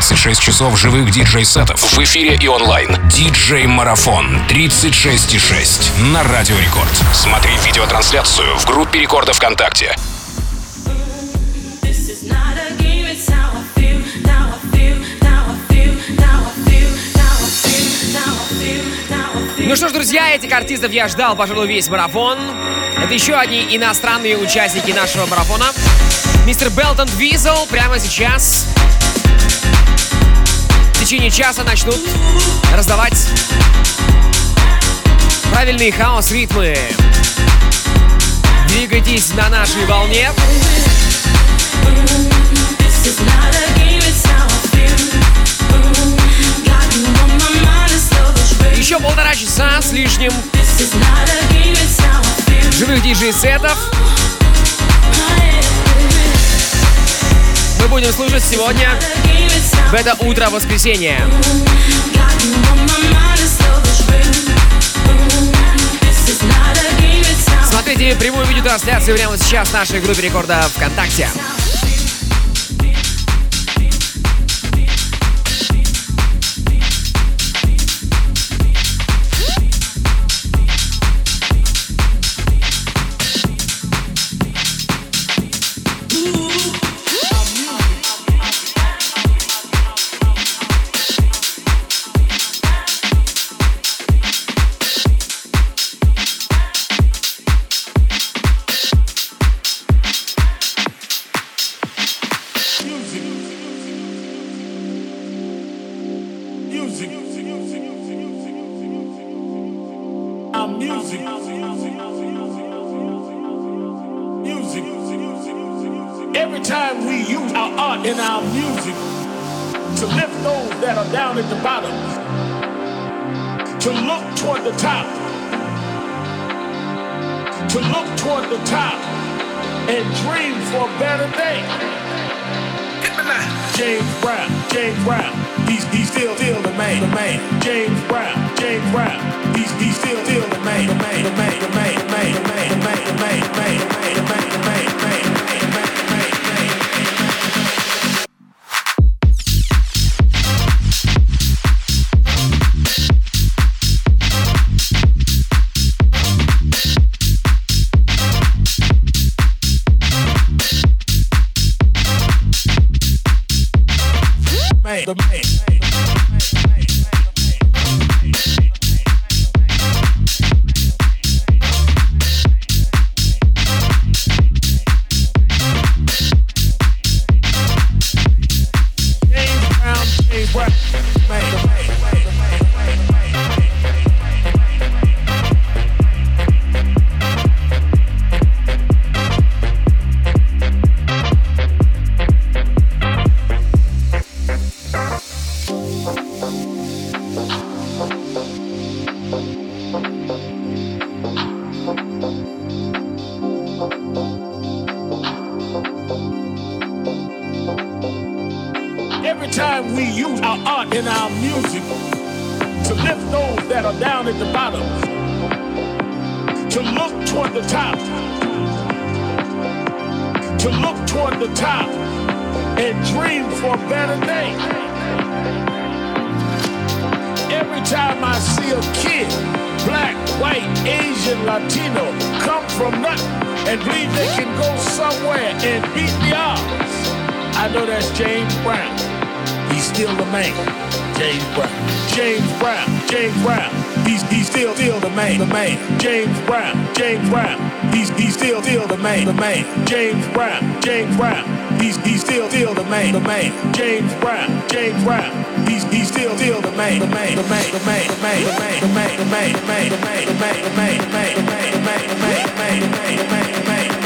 36 часов живых диджей-сетов в эфире и онлайн. Диджей-марафон 36,6 на Радио Рекорд. Смотри видеотрансляцию в группе Рекорда ВКонтакте. Ну что ж, друзья, этих артистов я ждал, пожалуй, весь марафон. Это еще одни иностранные участники нашего марафона. Мистер Белтон Визел прямо сейчас течение часа начнут раздавать правильные хаос-ритмы. Двигайтесь на нашей волне. Еще полтора часа с лишним живых диджей-сетов. Мы будем слушать сегодня в это утро воскресенье. Смотрите прямую видеотрансляцию прямо сейчас в нашей группе рекорда ВКонтакте. Music. Every time we use our art and our music to lift those that are down at the bottom, to look toward the top, to look toward the top and dream for a better day. James Brown, James Brown, he's he's still still the main. the man. James Brown, James Brown, he's he's still still the main. the man, the man, the man, the man, the man, the man, the man, the man, the man, the man, the man. dream for a better day. Every time I see a kid, black, white, Asian, Latino, come from nothing and believe they can go somewhere and beat the odds, I know that's James Brown. He's still the man. James Brown. James Brown. James Brown. He's he's still still the man. The man. James Brown. James Brown. He's he's still still the man. The man. James Brown. James Brown. He's he's still still the man. The man. James Brown. James Brown. He's he's still still the man. The man. The man. The man. The man. The man. The man. The man. The man. The man. The man. The man. The man. The man. The man. The man. The man. The man. The man. The man.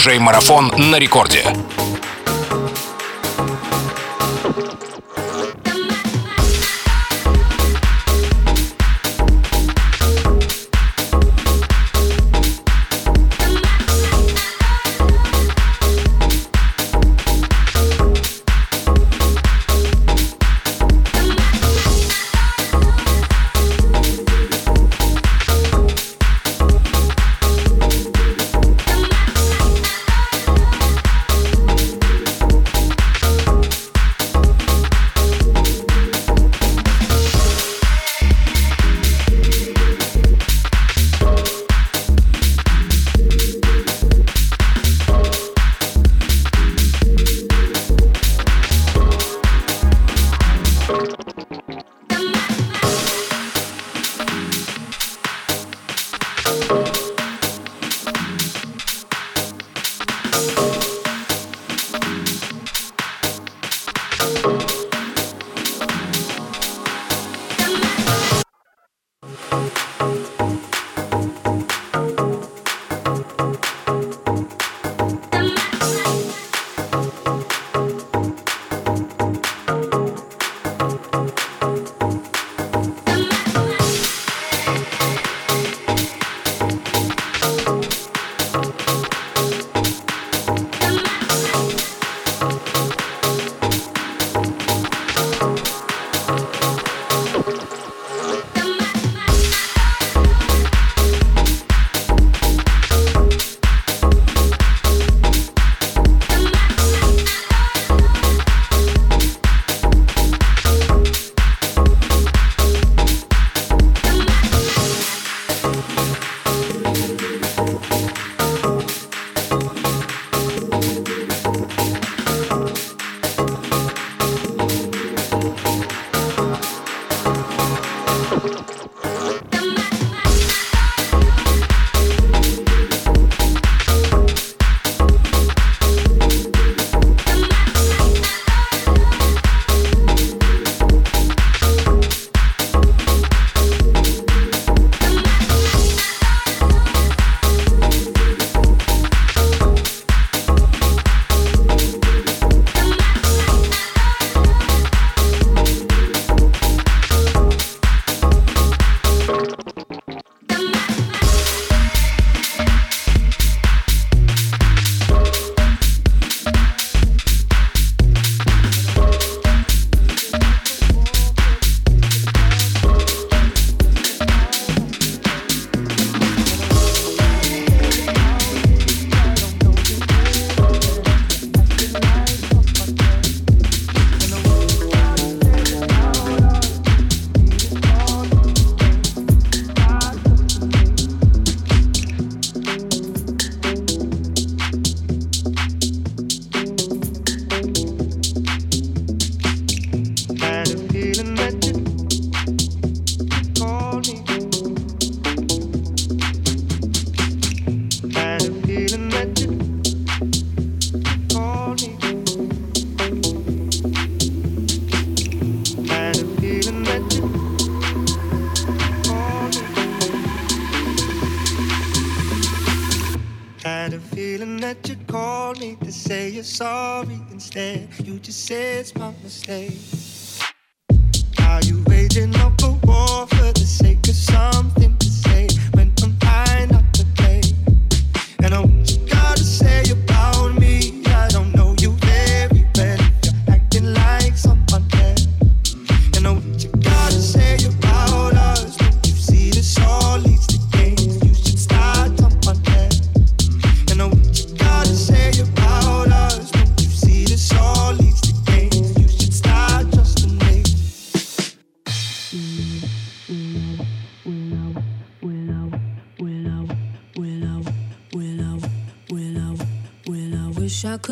Диджей-марафон на рекорде.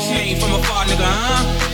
See that from afar, nigga, huh?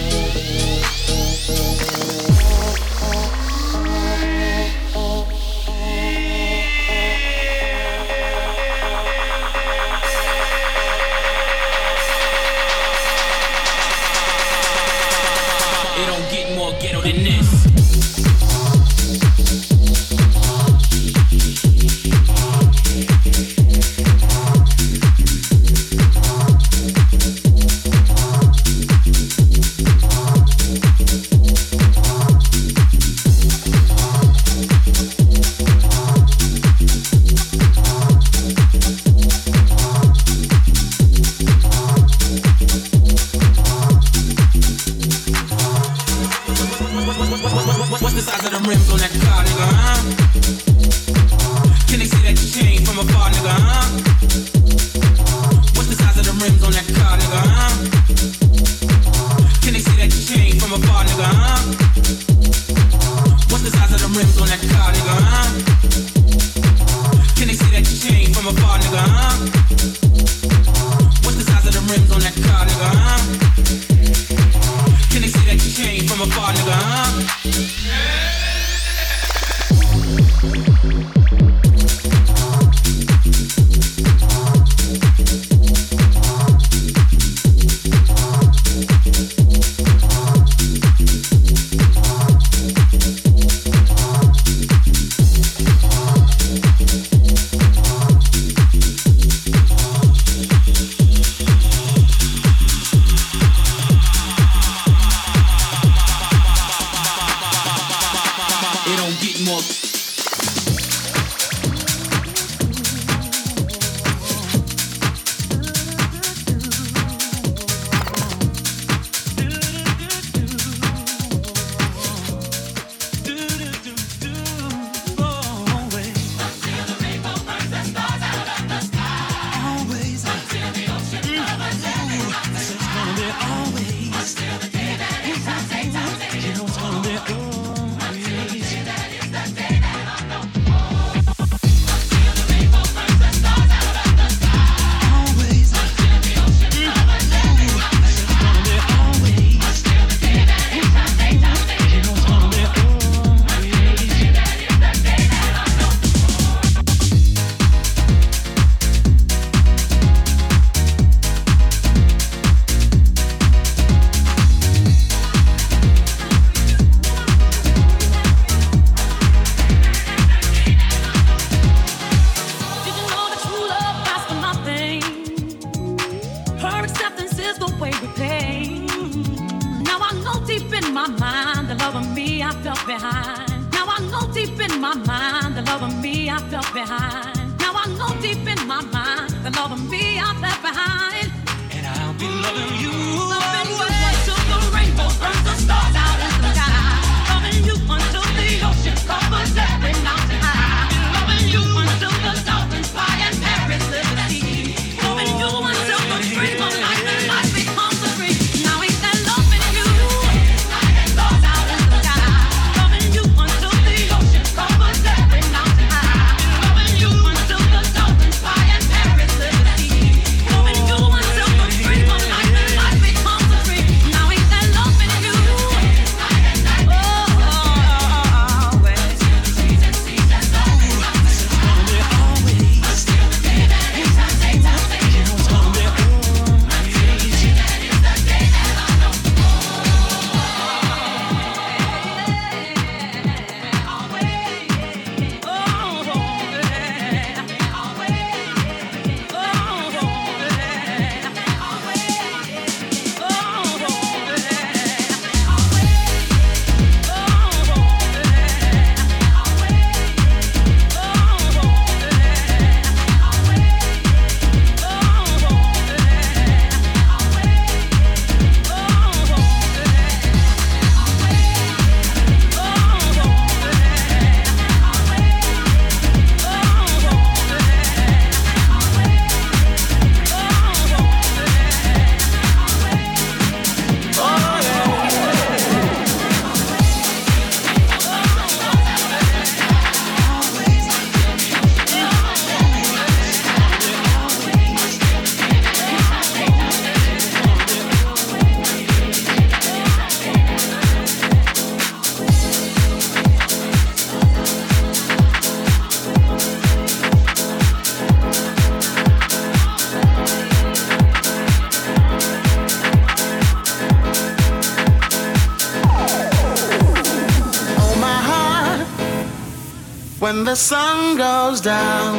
The sun goes down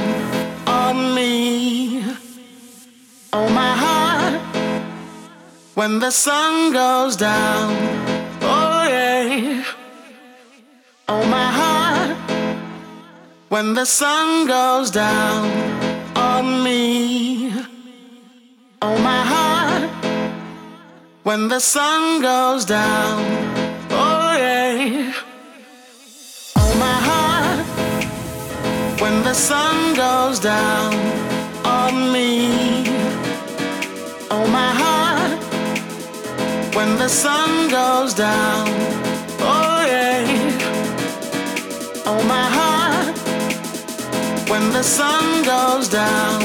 on me. Oh, my heart, when the sun goes down. Oh, yeah. Oh, my heart, when the sun goes down on me. Oh, my heart, when the sun goes down. When the sun goes down on me. Oh, my heart, when the sun goes down. Oh, yeah. Oh, my heart, when the sun goes down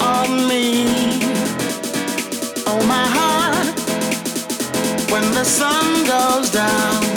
on me. Oh, my heart, when the sun goes down.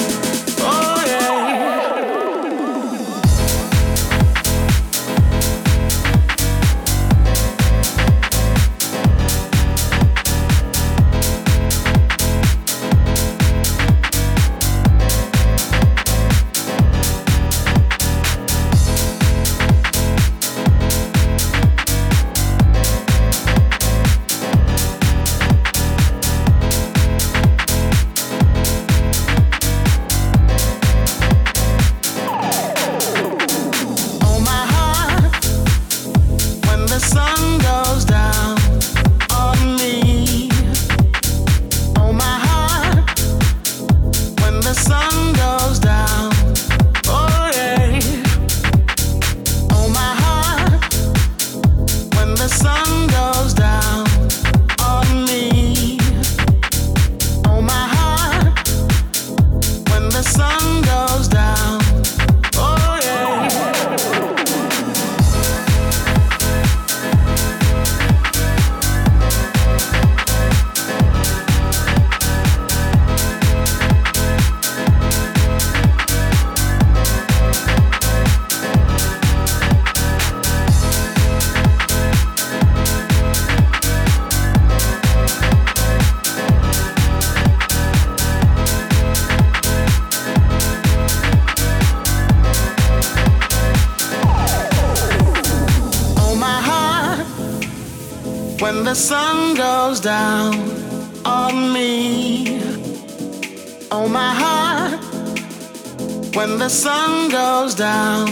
The sun goes down.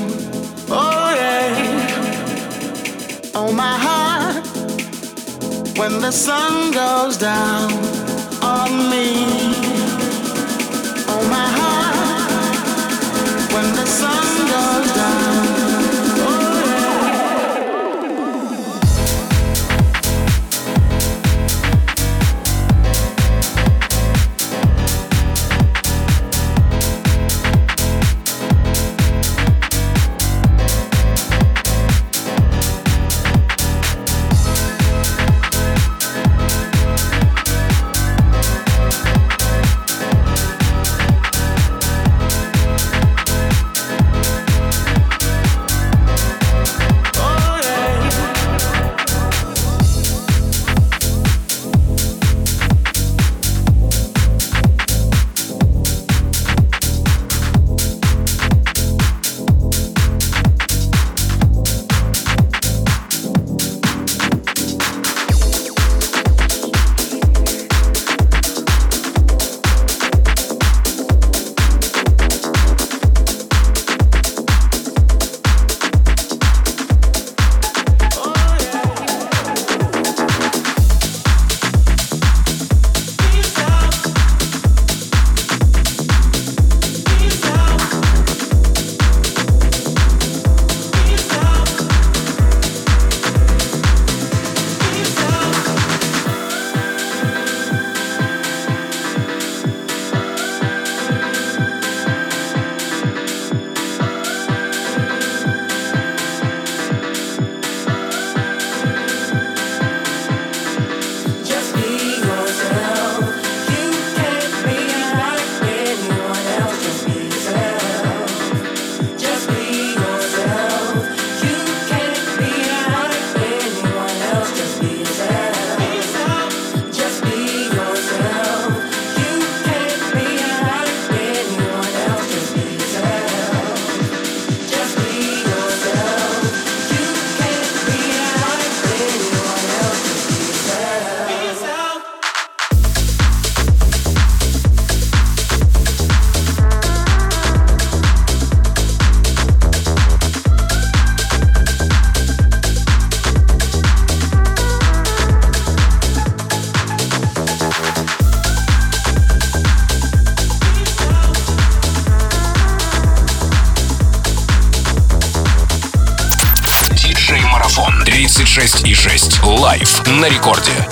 Oh yeah. Oh my heart, when the sun goes down on me. На рекорде.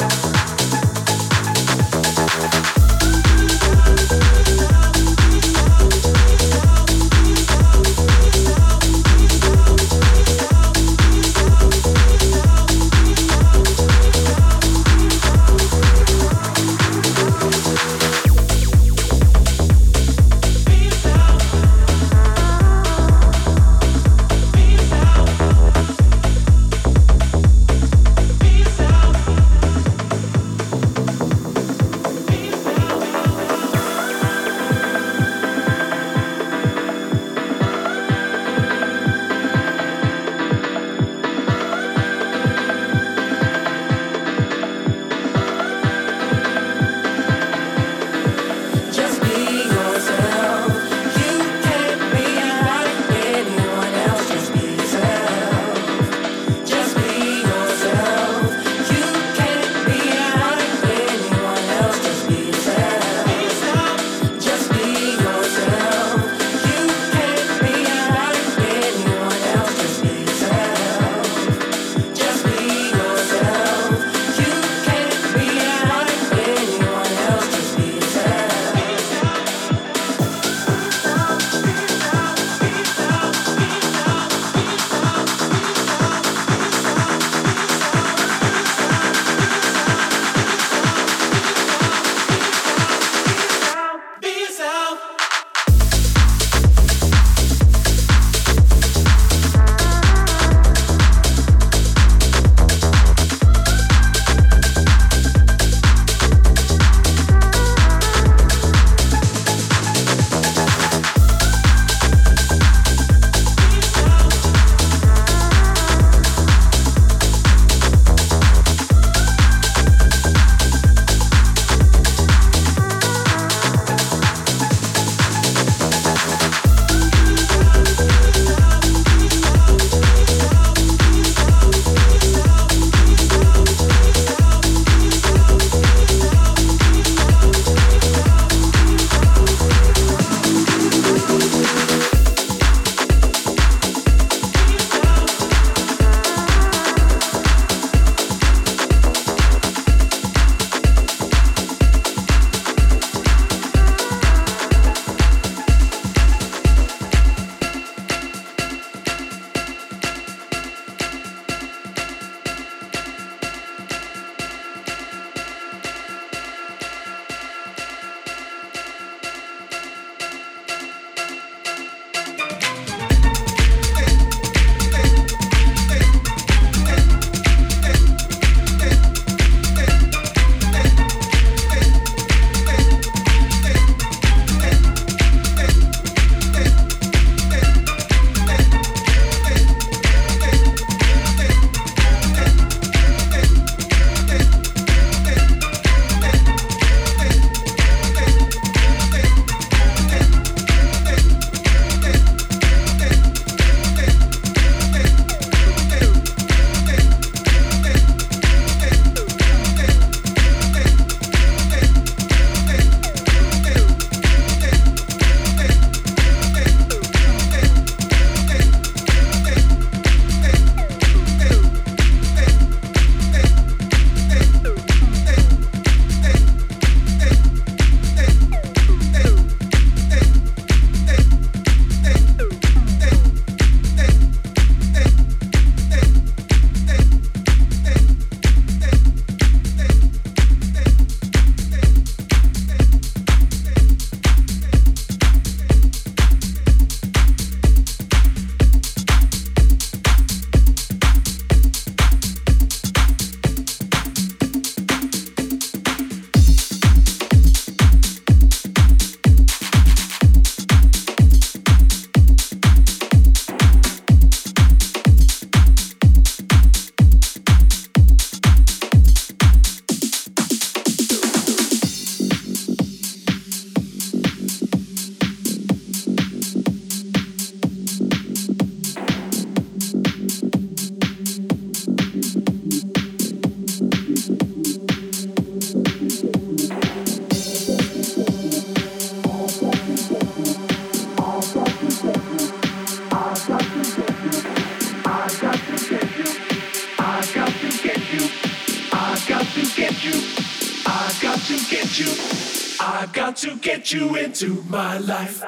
Into my life.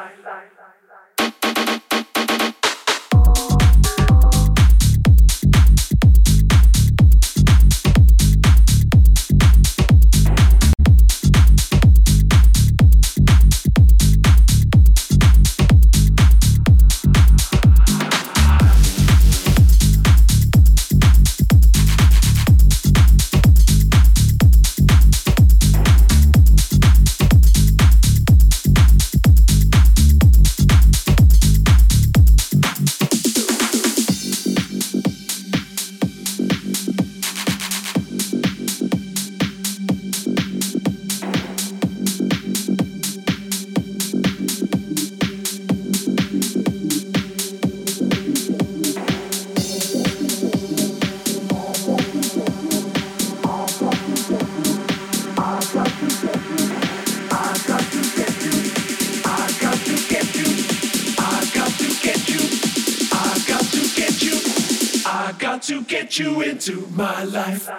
You into my life.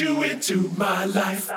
You into my life.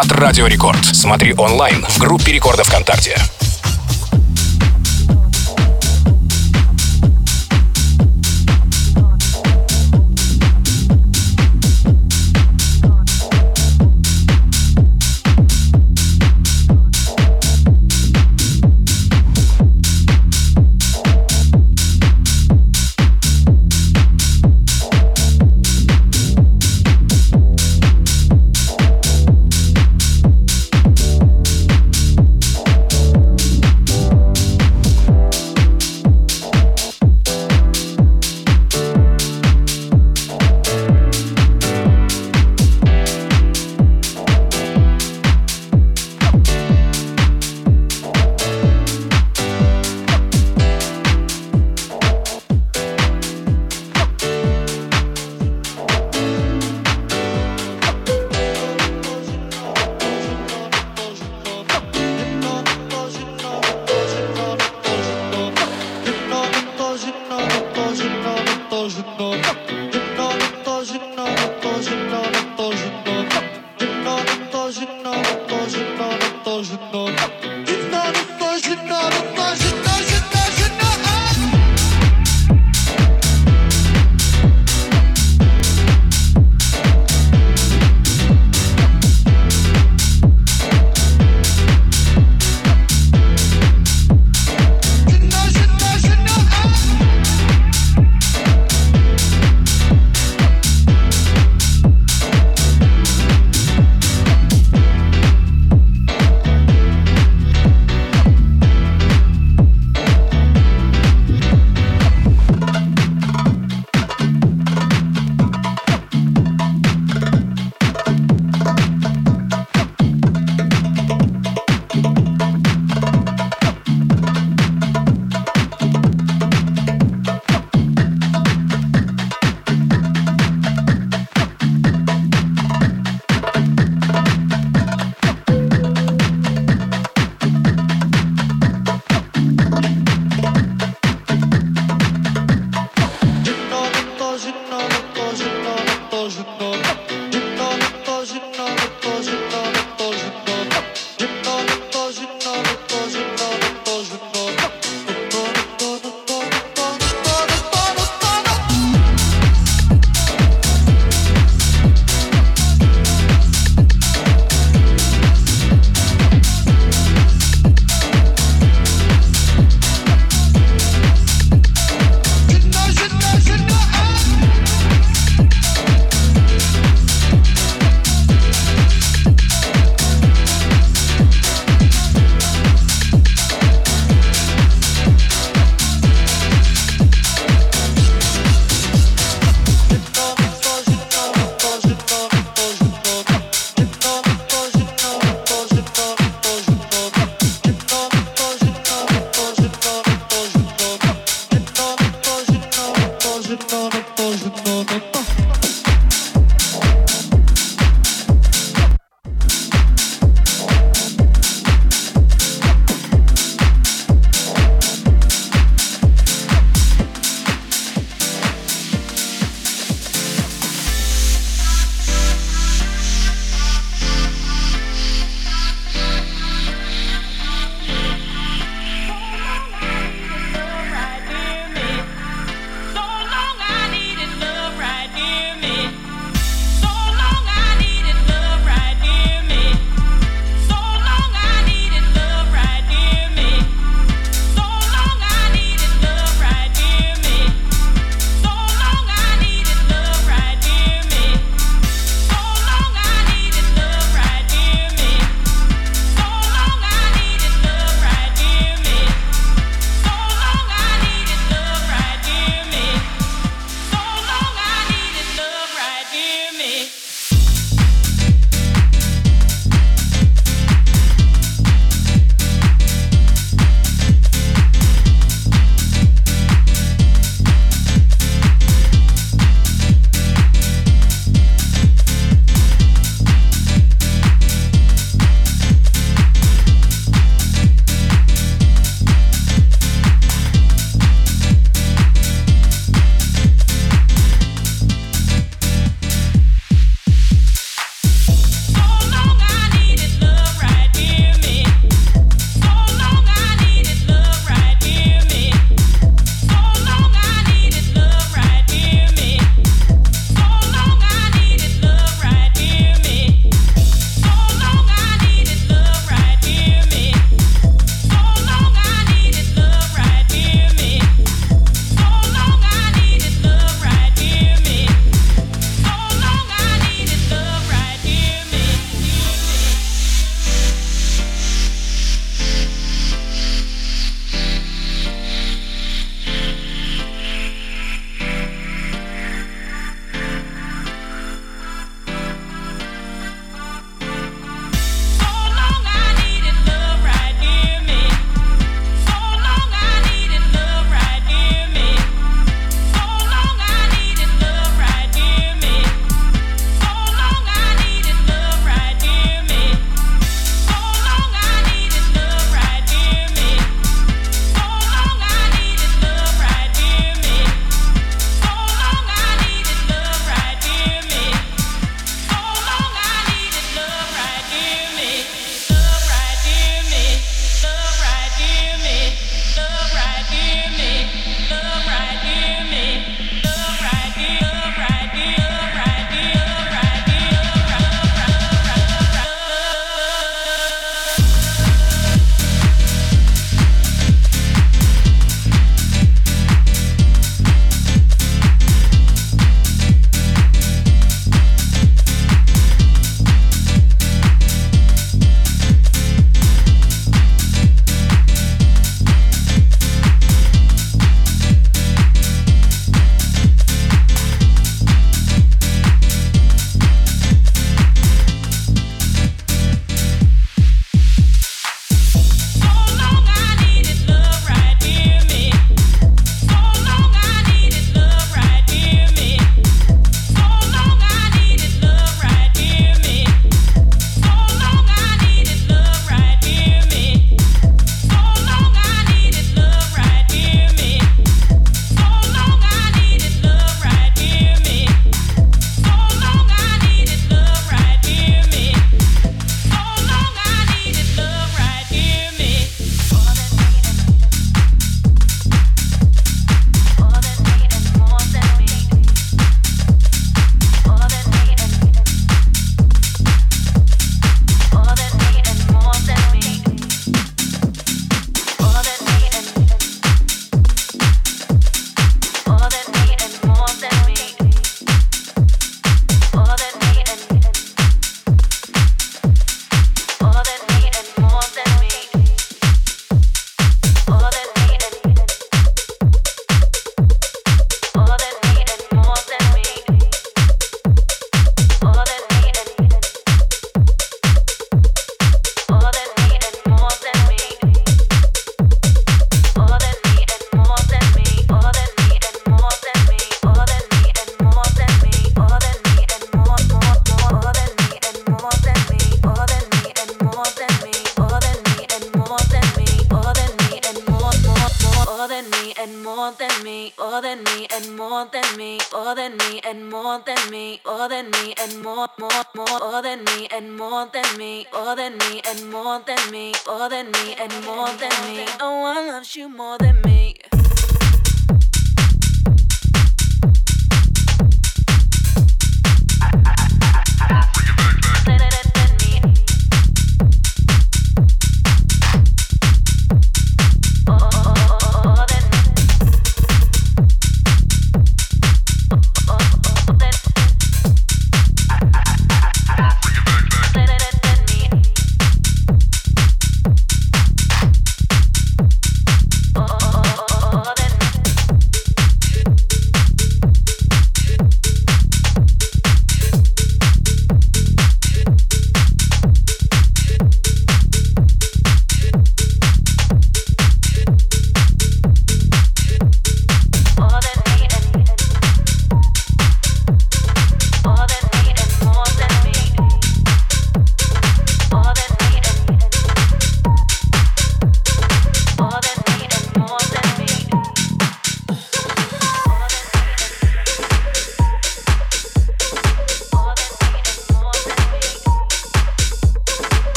От Радио Рекорд. Смотри онлайн в группе Рекорда ВКонтакте.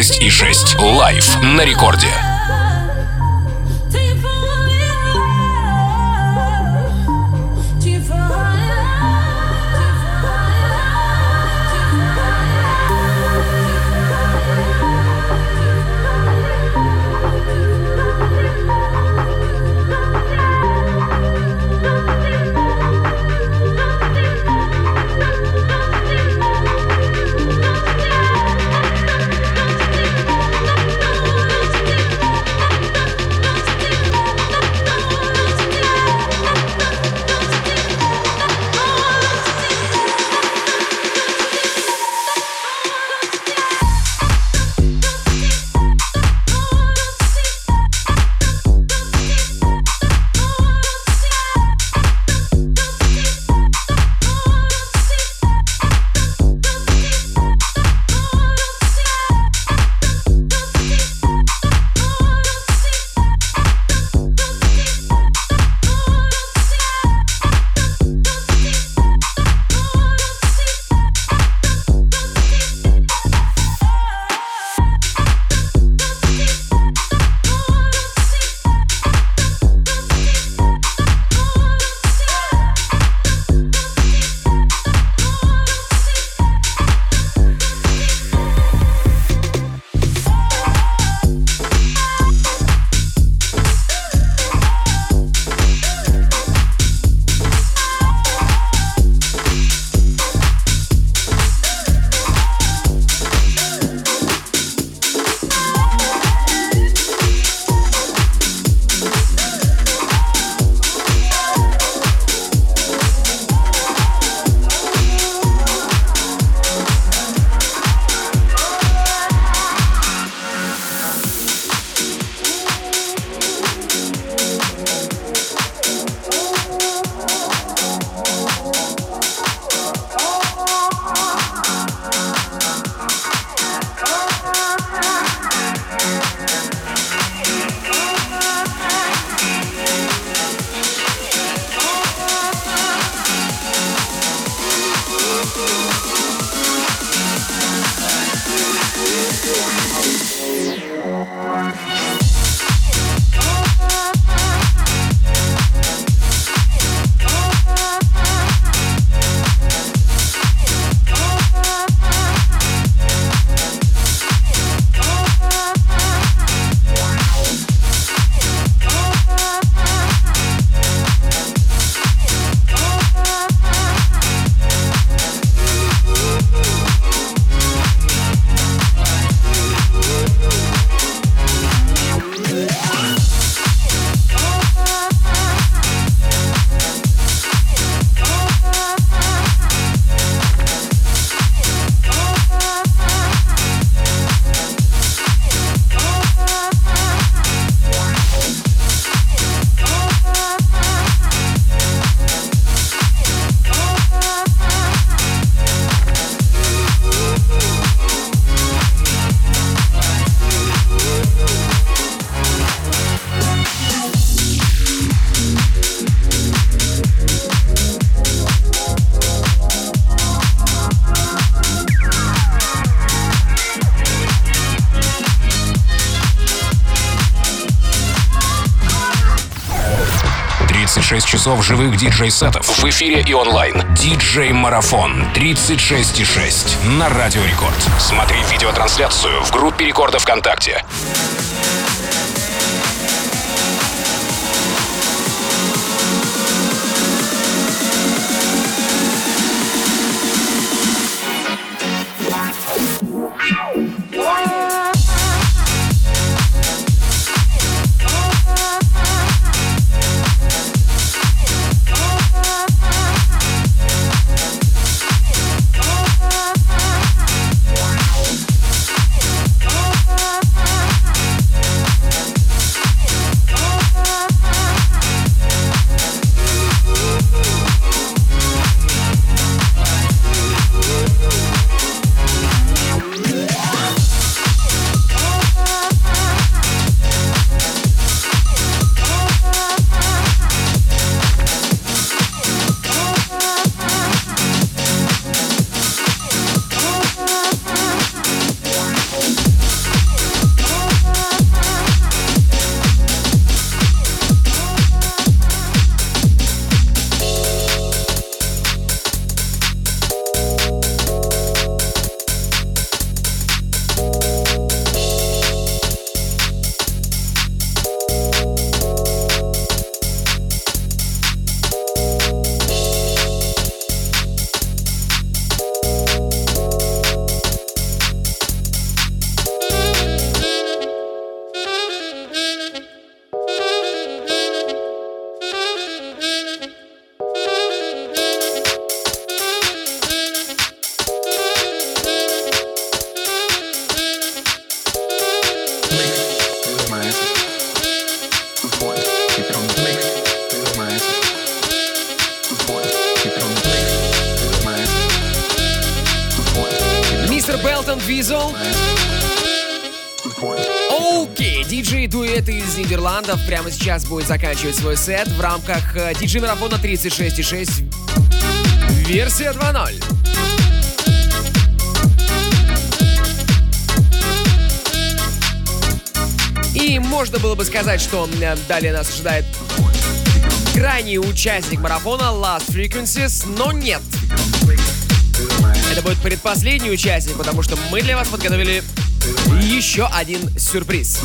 96,6 Лайф на рекорд. Часов живых диджей-сетов в эфире и онлайн. Диджей-марафон 36,6 на Радио Рекорд. Смотри видеотрансляцию в группе Рекорда ВКонтакте. Сейчас будет заканчивать свой сет в рамках DJ марафона 36.6 версия 2.0. И можно было бы сказать, что далее нас ожидает крайний участник марафона Last Frequencies, но нет. Это будет предпоследний участник, потому что мы для вас подготовили еще один сюрприз.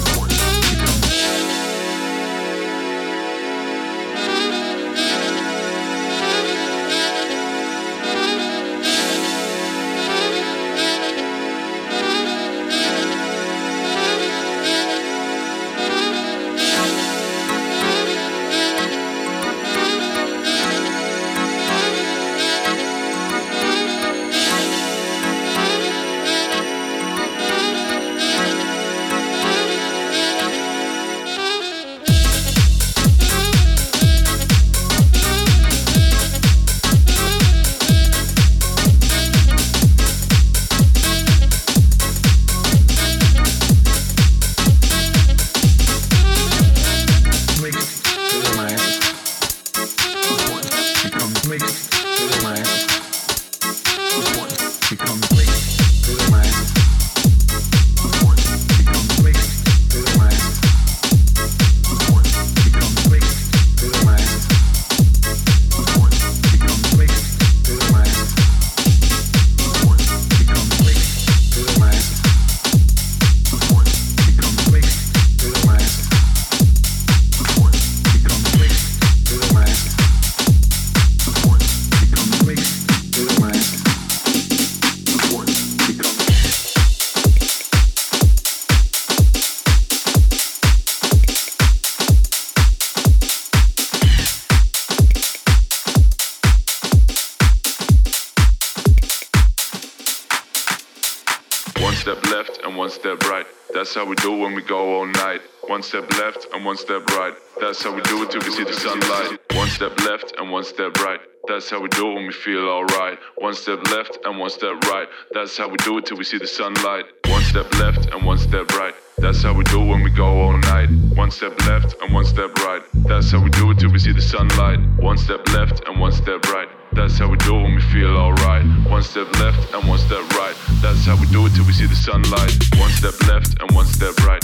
One step right. That's how we do it till we see the sunlight. One step left and one step right. That's how we do it when we feel alright. One step left and one step right. That's how we do it till we see the sunlight. One step left and one step right. That's how we do it when we go all night. One step left and one step right. That's how we do it till we see the sunlight. One step left and one step right. That's how we do it when we feel alright. One step left and one step right. That's how we do it till we see the sunlight. One step left and one step right.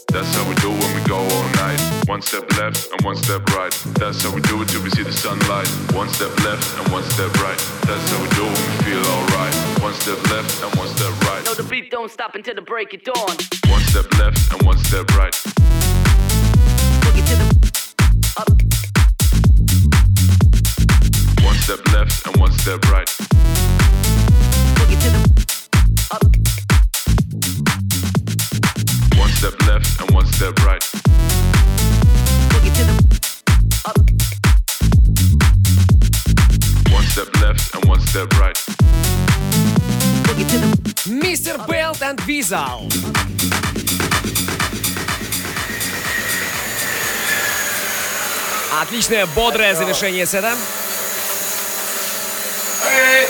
That's how we do when we go all night. One step left and one step right. That's how we do it till we see the sunlight. One step left and one step right. That's how we do when we feel alright. One step left and one step right. No, the beat don't stop until the break of dawn. One step left and one step right. Boogie to the up. One step left and one step right. Boogie to the up step left and one step right. Boogie to the up. One step left and one step right. Boogie to the Mr. Belt and Wezol. Отличное, бодрое завершение сета. Hey,